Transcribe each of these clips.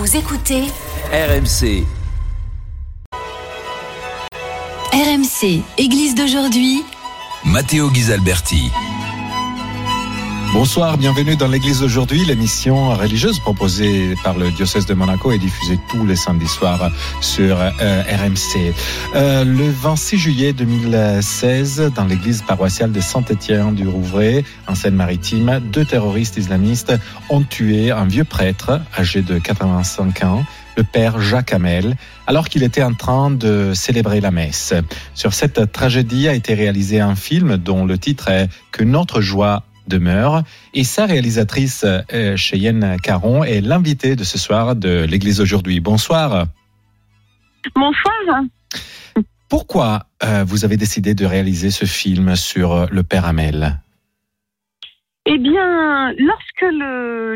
Vous écoutez RMC. RMC, Église d'aujourd'hui. Matteo Ghisalberti. Bonsoir, bienvenue dans l'église d'aujourd'hui, l'émission religieuse proposée par le diocèse de Monaco et diffusée tous les samedis soirs sur euh, RMC. Euh, le 26 juillet 2016, dans l'église paroissiale de Saint-Étienne du Rouvray, en Seine-Maritime, deux terroristes islamistes ont tué un vieux prêtre âgé de 85 ans le père Jacques Hamel, alors qu'il était en train de célébrer la messe. Sur cette tragédie a été réalisé un film dont le titre est Que notre joie demeure. Et sa réalisatrice, euh, Cheyenne Caron, est l'invitée de ce soir de l'Église aujourd'hui. Bonsoir. Bonsoir. Pourquoi euh, vous avez décidé de réaliser ce film sur euh, le Père Hamel? Eh bien, lorsque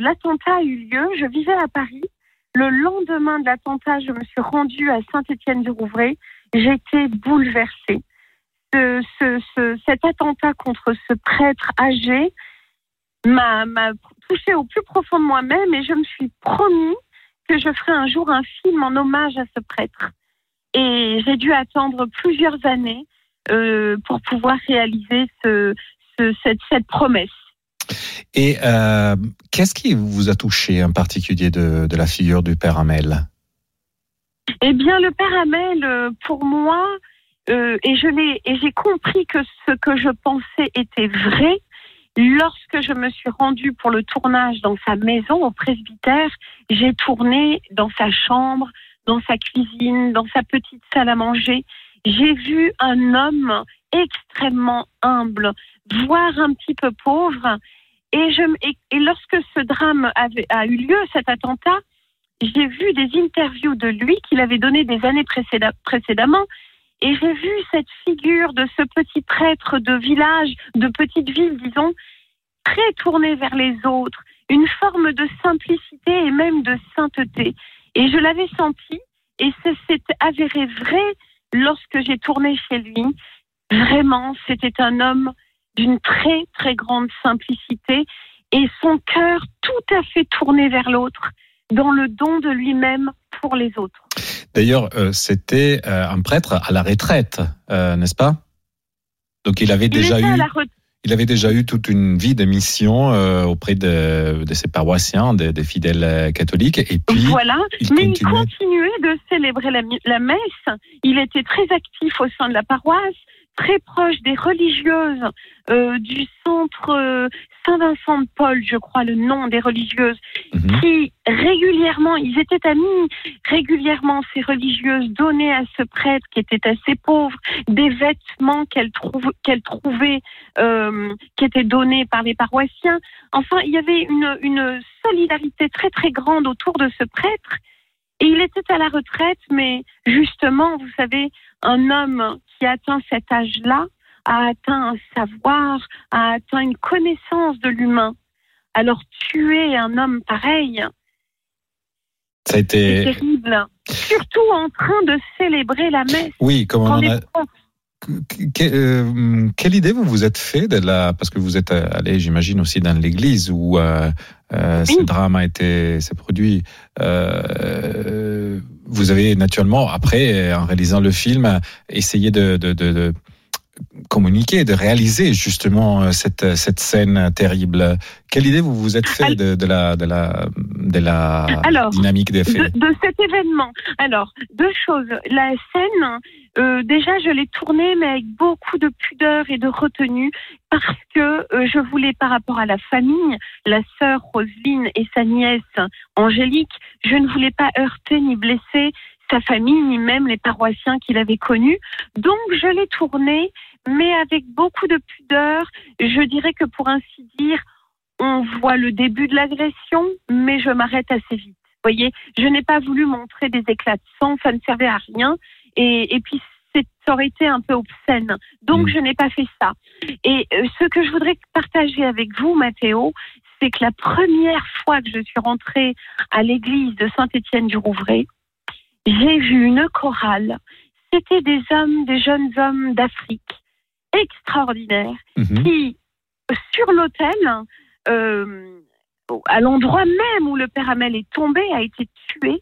l'attentat a eu lieu, je vivais à Paris. Le lendemain de l'attentat, je me suis rendue à Saint-Étienne-du-Rouvray. J'étais bouleversée. Ce- ce- ce- cet attentat contre ce prêtre âgé m'a touchée au plus profond de moi-même et je me suis promis que je ferai un jour un film en hommage à ce prêtre. Et j'ai dû attendre plusieurs années euh, pour pouvoir réaliser ce, ce- cette, cette promesse. Et euh, qu'est-ce qui vous a touché en particulier de, de la figure du Père Hamel? Eh bien, le père Hamel, euh, pour moi, euh, et je l'ai, et j'ai compris que ce que je pensais était vrai lorsque je me suis rendue pour le tournage dans sa maison au presbytère. J'ai tourné dans sa chambre, dans sa cuisine, dans sa petite salle à manger. J'ai vu un homme extrêmement humble, voire un petit peu pauvre. Et, je, et, et lorsque ce drame avait, a eu lieu, cet attentat, j'ai vu des interviews de lui qu'il avait données des années précéda- précédemment. Et j'ai vu cette figure de ce petit prêtre de village, de petite ville, disons, très tourné vers les autres, une forme de simplicité et même de sainteté. Et je l'avais senti, et c'est s'est avéré vrai lorsque j'ai tourné chez lui. Vraiment, c'était un homme d'une très, très grande simplicité et son cœur tout à fait tourné vers l'autre, dans le don de lui-même pour les autres. D'ailleurs, euh, c'était euh, un prêtre à la retraite, euh, n'est-ce pas? Donc il avait Il déjà eu. Il avait déjà eu toute une vie de mission euh, auprès de, de ses paroissiens, des, fidèles catholiques. Et puis, Voilà, il mais il continuait. continuait de célébrer la messe. Il était très actif au sein de la paroisse, très proche des religieuses euh, du centre euh, Saint-Vincent de Paul, je crois le nom des religieuses, Mhm. qui régulièrement, ils étaient amis, régulièrement ces religieuses donnaient à ce prêtre qui était assez pauvre des vêtements qu'elles trouv- qu'elles trouvaient euh, qui étaient donnés par les paroissiens. Enfin, il y avait une, une solidarité très très grande autour de ce prêtre. Et il était à la retraite, mais justement, vous savez, un homme qui atteint cet âge-là a atteint un savoir, a atteint une connaissance de l'humain. Alors tuer un homme pareil, ça a c'est été. terrible. Surtout en train de célébrer la messe. Oui, comme on en a. Que- euh, quelle idée vous vous êtes fait de la parce que vous êtes euh, allé j'imagine aussi dans l'église où euh, euh, ce drame a été s'est produit vous avez naturellement après en réalisant le film essayé de, de, de, de communiquer de réaliser justement cette cette scène terrible quelle idée vous vous êtes fait de, de la de la de la Alors, dynamique des de, faits? de cet événement. Alors, deux choses. La scène, euh, déjà, je l'ai tournée, mais avec beaucoup de pudeur et de retenue, parce que euh, je voulais, par rapport à la famille, la sœur Roselyne et sa nièce Angélique, je ne voulais pas heurter ni blesser sa famille, ni même les paroissiens qu'il avait connus. Donc, je l'ai tournée, mais avec beaucoup de pudeur. Je dirais que, pour ainsi dire, on voit le début de l'agression, mais je m'arrête assez vite. voyez, je n'ai pas voulu montrer des éclats de sang, ça ne servait à rien. Et, et puis, ça aurait été un peu obscène. Donc, Mm. je n'ai pas fait ça. Et euh, ce que je voudrais partager avec vous, Mathéo, c'est que la première fois que je suis rentrée à l'église de Saint-Étienne-du-Rouvray, j'ai vu une chorale. C'était des hommes, des jeunes hommes d'Afrique extraordinaires Mhm. qui, sur l'autel, euh, à l'endroit même où le père Hamel est tombé, a été tué,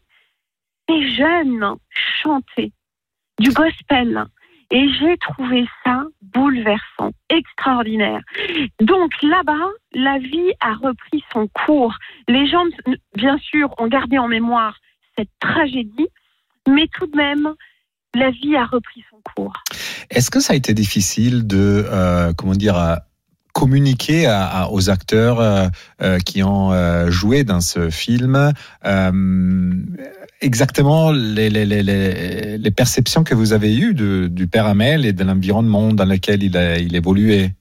ces jeunes chantaient du gospel. Et j'ai trouvé ça bouleversant, extraordinaire. Donc là-bas, la vie a repris son cours. Les gens, bien sûr, ont gardé en mémoire cette tragédie, mais tout de même, la vie a repris son cours. Est-ce que ça a été difficile de, euh, comment dire, communiquer aux acteurs euh, euh, qui ont euh, joué dans ce film exactement les, les, les, les, perceptions que vous avez eues du père Hamel et de l'environnement dans lequel il, a, il évoluait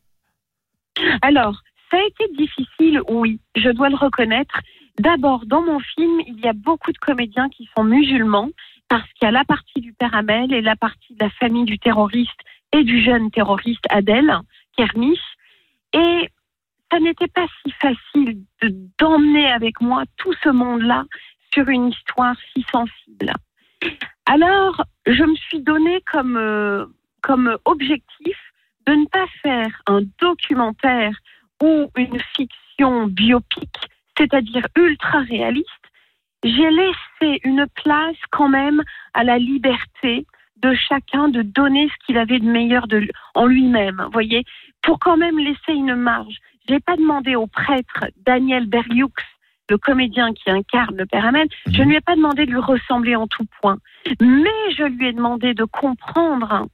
Alors, ça a été difficile, oui, je dois le reconnaître. D'abord, dans mon film, il y a beaucoup de comédiens qui sont musulmans, parce qu'il y a la partie du père Hamel et la partie de la famille du terroriste et du jeune terroriste Adel, Kermis. Et ça n'était pas si facile de- d'emmener avec moi tout ce monde-là sur une histoire si sensible. Alors, je me suis donné comme, euh, comme objectif de ne pas faire un documentaire ou une fiction biopique, c'est-à-dire ultra réaliste. J'ai laissé une place quand même à la liberté de chacun de donner ce qu'il avait de meilleur en lui-même, voyez, pour quand même laisser une marge. J'ai pas demandé au prêtre Daniel Berlioux, le comédien qui incarne le Père Hamel, je ne lui ai pas demandé de lui ressembler en tout point, mais je lui ai demandé de comprendre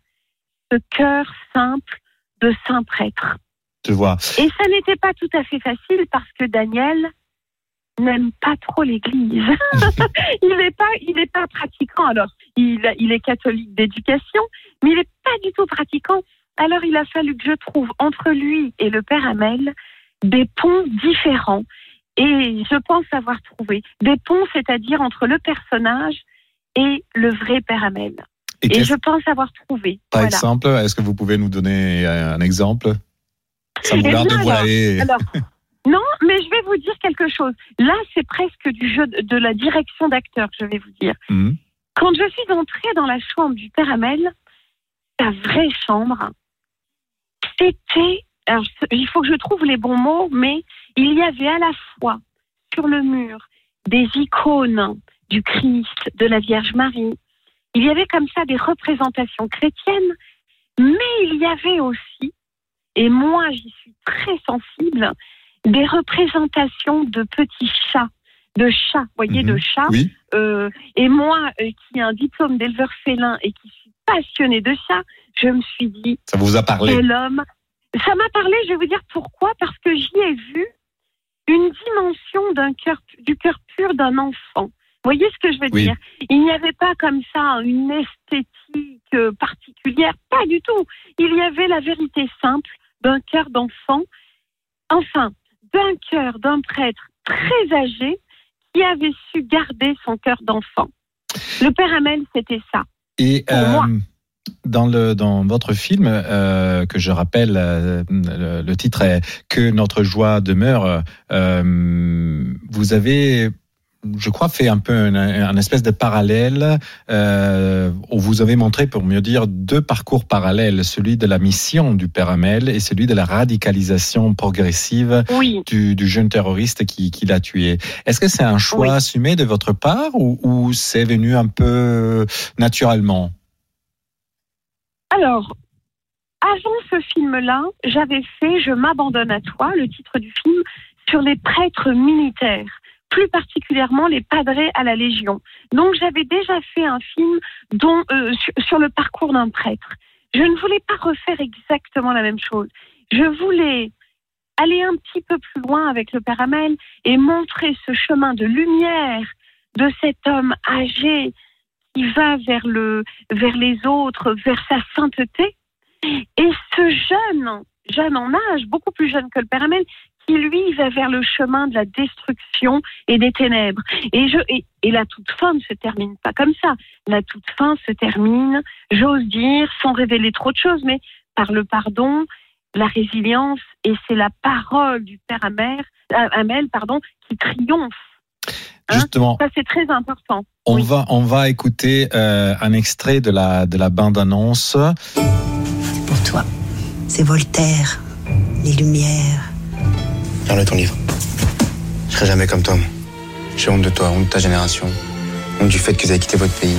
ce cœur simple de saint prêtre. Tu vois Et ça n'était pas tout à fait facile parce que Daniel n'aime pas trop l'Église. il n'est pas, il n'est pas pratiquant. Alors, il, il est catholique d'éducation, mais il n'est pas du tout pratiquant. Alors, il a fallu que je trouve entre lui et le Père Hamel des ponts différents. Et je pense avoir trouvé des ponts, c'est-à-dire entre le personnage et le vrai Père Hamel. Et je pense avoir trouvé. par Voilà. exemple, est-ce que vous pouvez nous donner un exemple? Vouloir bien, dévoiler. Alors, non, mais je vais vous dire quelque chose. Là, c'est presque du jeu de, de la direction d'acteur, je vais vous dire. Mhm. Quand je suis entrée dans la chambre du Père Hamel, sa vraie chambre, c'était. Il faut que je trouve les bons mots, mais il y avait à la fois sur le mur des icônes du Christ, de la Vierge Marie. Il y avait comme ça des représentations chrétiennes, mais il y avait aussi, et moi j'y suis très sensible, des représentations de petits chats, de vous voyez, Mhm. de chats. Oui, Euh, et moi, euh, qui ai un diplôme d'éleveur félin et qui suis passionnée de ça, je me suis dit, ça vous a parlé. quel homme Ça m'a parlé, je vais vous dire pourquoi, parce que j'y ai vu une dimension d'un cœur, du cœur pur d'un enfant. Vous voyez ce que je veux Oui. dire? Il n'y avait pas comme ça une esthétique euh, particulière, pas du tout. Il y avait la vérité simple d'un cœur d'enfant, enfin, d'un cœur d'un prêtre très âgé qui avait su garder son cœur d'enfant. Le père Hamel, c'était ça. Et Pour moi. dans le dans votre film euh, que je rappelle, euh, le, le titre est Que notre joie demeure. euh, vous avez je crois, fait un peu un, un espèce de parallèle euh, où vous avez montré, pour mieux dire, deux parcours parallèles, celui de la mission du Père Hamel et celui de la radicalisation progressive Oui. du, du jeune terroriste qui, qui l'a tué. Est-ce que c'est un choix Oui. assumé de votre part ou, ou c'est venu un peu naturellement? Alors, avant ce film-là, j'avais fait Je m'abandonne à toi, le titre du film, sur les prêtres militaires, plus particulièrement les padrés à la Légion. Donc j'avais déjà fait un film euh, sur, le parcours d'un prêtre. Je ne voulais pas refaire exactement la même chose. Je voulais aller un petit peu plus loin avec le Père Hamel et montrer ce chemin de lumière de cet homme âgé qui va vers le vers les autres, vers sa sainteté. Et ce jeune, jeune en âge, beaucoup plus jeune que le Père Hamel, qui lui va vers le chemin de la destruction et des ténèbres. Et, je, et, et la toute fin ne se termine pas comme ça. La toute fin se termine, j'ose dire, sans révéler trop de choses, mais par le pardon, la résilience, et c'est la parole du Père Amel, Amel pardon, qui triomphe. Hein? Justement, ça c'est très important. on Oui. va on va écouter euh, un extrait de la de la bande annonce. C'est pour toi. C'est Voltaire, les Lumières. Garde ton livre. Je serai jamais comme toi, moi. J'ai honte de toi, honte de ta génération. Honte du fait que vous avez quitté votre pays.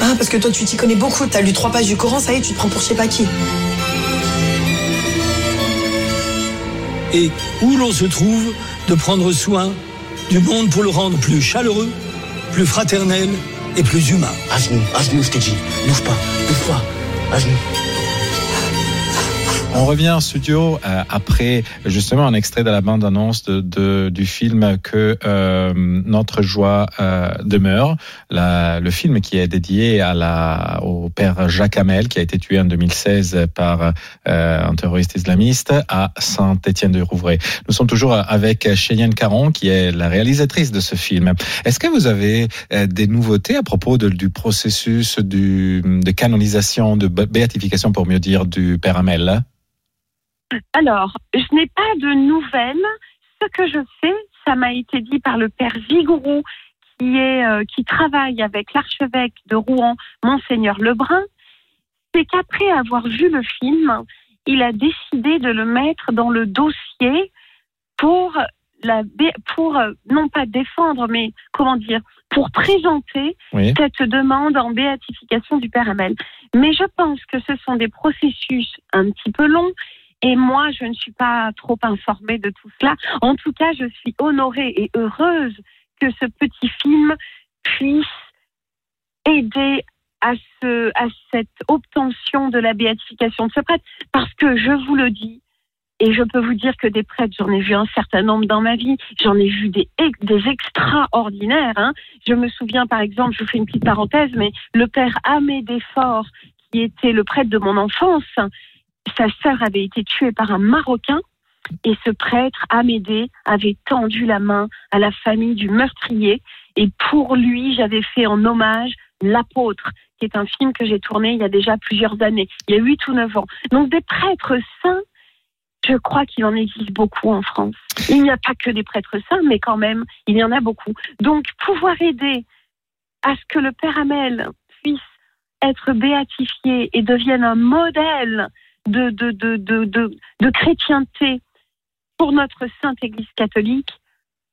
Ah, parce que toi, tu t'y connais beaucoup. T'as lu trois pages du Coran, ça y est, tu te prends pour je sais pas qui. et où l'on se trouve de prendre soin du monde pour le rendre plus chaleureux, plus fraternel et plus humain. À genoux, à genoux, je t'ai dit. Bouge pas, bouge pas. À genoux. On revient en studio euh, après justement un extrait de la bande annonce de, de- du film que euh, notre joie euh, demeure, la- le film qui est dédié à la au père Jacques Hamel qui a été tué en 2016 par euh, un terroriste islamiste à Saint-Étienne-de-Rouvray. Nous sommes toujours avec Cheyenne Caron qui est la réalisatrice de ce film. Est-ce que vous avez euh, des nouveautés à propos de- du processus du, de canonisation, de bé- béatification pour mieux dire, du père Hamel? Alors, je n'ai pas de nouvelles. Ce que je sais, ça m'a été dit par le père Vigourou, qui est euh, qui travaille avec l'archevêque de Rouen, monseigneur Lebrun, c'est qu'après avoir vu le film, il a décidé de le mettre dans le dossier pour la pour euh, non pas défendre, mais comment dire, pour présenter Oui. cette demande en béatification du Père Hamel. Mais je pense que ce sont des processus un petit peu longs et moi, je ne suis pas trop informée de tout cela. En tout cas, je suis honorée et heureuse que ce petit film puisse aider à, ce, à cette obtention de la béatification de ce prêtre. Parce que je vous le dis, et je peux vous dire que des prêtres, j'en ai vu un certain nombre dans ma vie, j'en ai vu des, des extraordinaires. hein. Je me souviens, par exemple, je vous fais une petite parenthèse, mais le père Amédée Fort, qui était le prêtre de mon enfance, sa sœur avait été tuée par un Marocain et ce prêtre, Amédée, avait tendu la main à la famille du meurtrier. Et pour lui, j'avais fait en hommage L'apôtre, qui est un film que j'ai tourné il y a déjà plusieurs années, il y a huit ou neuf ans. Donc des prêtres saints, je crois qu'il en existe beaucoup en France. Il n'y a pas que des prêtres saints, mais quand même, il y en a beaucoup. Donc pouvoir aider à ce que le Père Amel puisse être béatifié et devienne un modèle de, de, de, de, de, chrétienté pour notre Sainte Église catholique,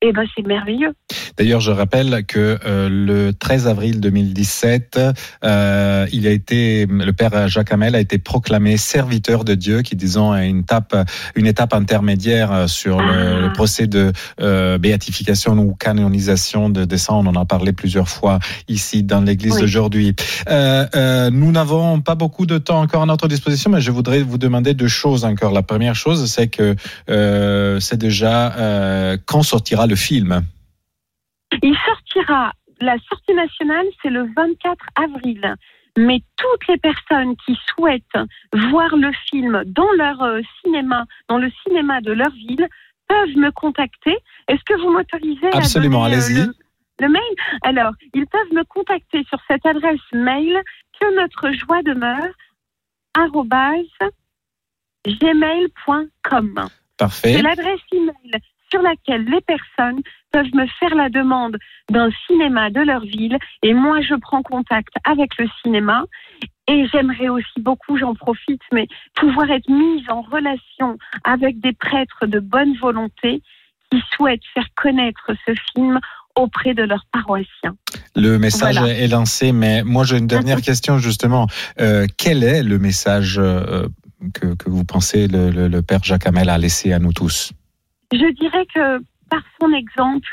eh ben c'est merveilleux. D'ailleurs, je rappelle que euh, le 13 avril 2017, euh, il a été, le père Jacques Hamel a été proclamé serviteur de Dieu, qui disons est une étape, une étape intermédiaire euh, sur le, le procès de euh, béatification ou canonisation de, de ça. On en a parlé plusieurs fois ici dans l'Église Oui. d'aujourd'hui. Euh, euh, nous n'avons pas beaucoup de temps encore à notre disposition, mais je voudrais vous demander deux choses encore. La première chose, c'est que euh, c'est déjà euh, quand sortira le film. Il sortira, la sortie nationale, c'est le 24 avril. Mais toutes les personnes qui souhaitent voir le film dans leur euh, cinéma, dans le cinéma de leur ville, peuvent me contacter. Est-ce que vous m'autorisez à Absolument, euh, allez-y. le, le mail? Alors, ils peuvent me contacter sur cette adresse mail que notre joie demeure gmail.com. Parfait. C'est l'adresse email sur laquelle les personnes peuvent me faire la demande d'un cinéma de leur ville et moi je prends contact avec le cinéma et j'aimerais aussi beaucoup, j'en profite, mais pouvoir être mise en relation avec des prêtres de bonne volonté qui souhaitent faire connaître ce film auprès de leurs paroissiens. Le message Voilà. est lancé, mais moi j'ai une dernière question justement. Euh, quel est le message euh, que, que vous pensez le, le, le Père Jacques Hamel a laissé à nous tous? Je dirais que par son exemple,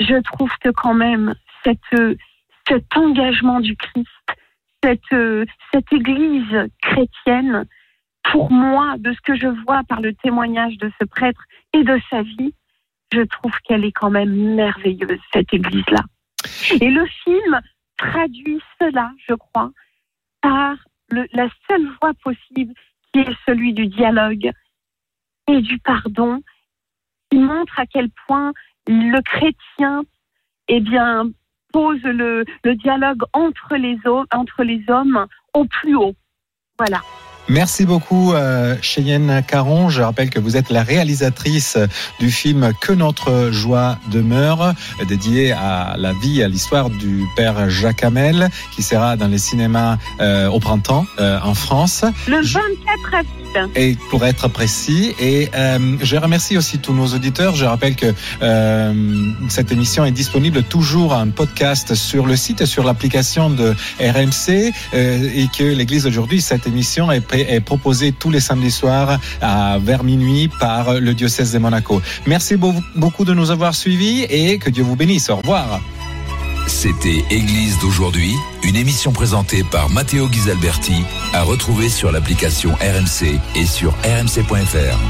je trouve que quand même cet engagement du Christ, cette, Église chrétienne, pour moi, de ce que je vois par le témoignage de ce prêtre et de sa vie, je trouve qu'elle est quand même merveilleuse, cette Église-là. Et le film traduit cela, je crois, par la seule voie possible qui est celui du dialogue et du pardon, qui montre à quel point le chrétien, eh bien, pose le, dialogue entre les, hommes, entre les hommes au plus haut. Voilà. Merci beaucoup, euh, Cheyenne Caron. Je rappelle que vous êtes la réalisatrice du film Que notre joie demeure, dédié à la vie, à l'histoire du père Jacques Hamel, qui sera dans les cinémas euh, au printemps euh, en France. Le 24 avril. Et pour être précis, et euh, je remercie aussi tous nos auditeurs. Je rappelle que euh, cette émission est disponible toujours en podcast sur le site et sur l'application de RMC, euh, et que l'Église aujourd'hui, cette émission est, est, proposée tous les samedis soirs à vers minuit par le diocèse de Monaco. Merci beaucoup de nous avoir suivis et que Dieu vous bénisse. Au revoir. C'était Église d'aujourd'hui, une émission présentée par Matteo Ghisalberti, à retrouver sur l'application RMC et sur rmc.fr.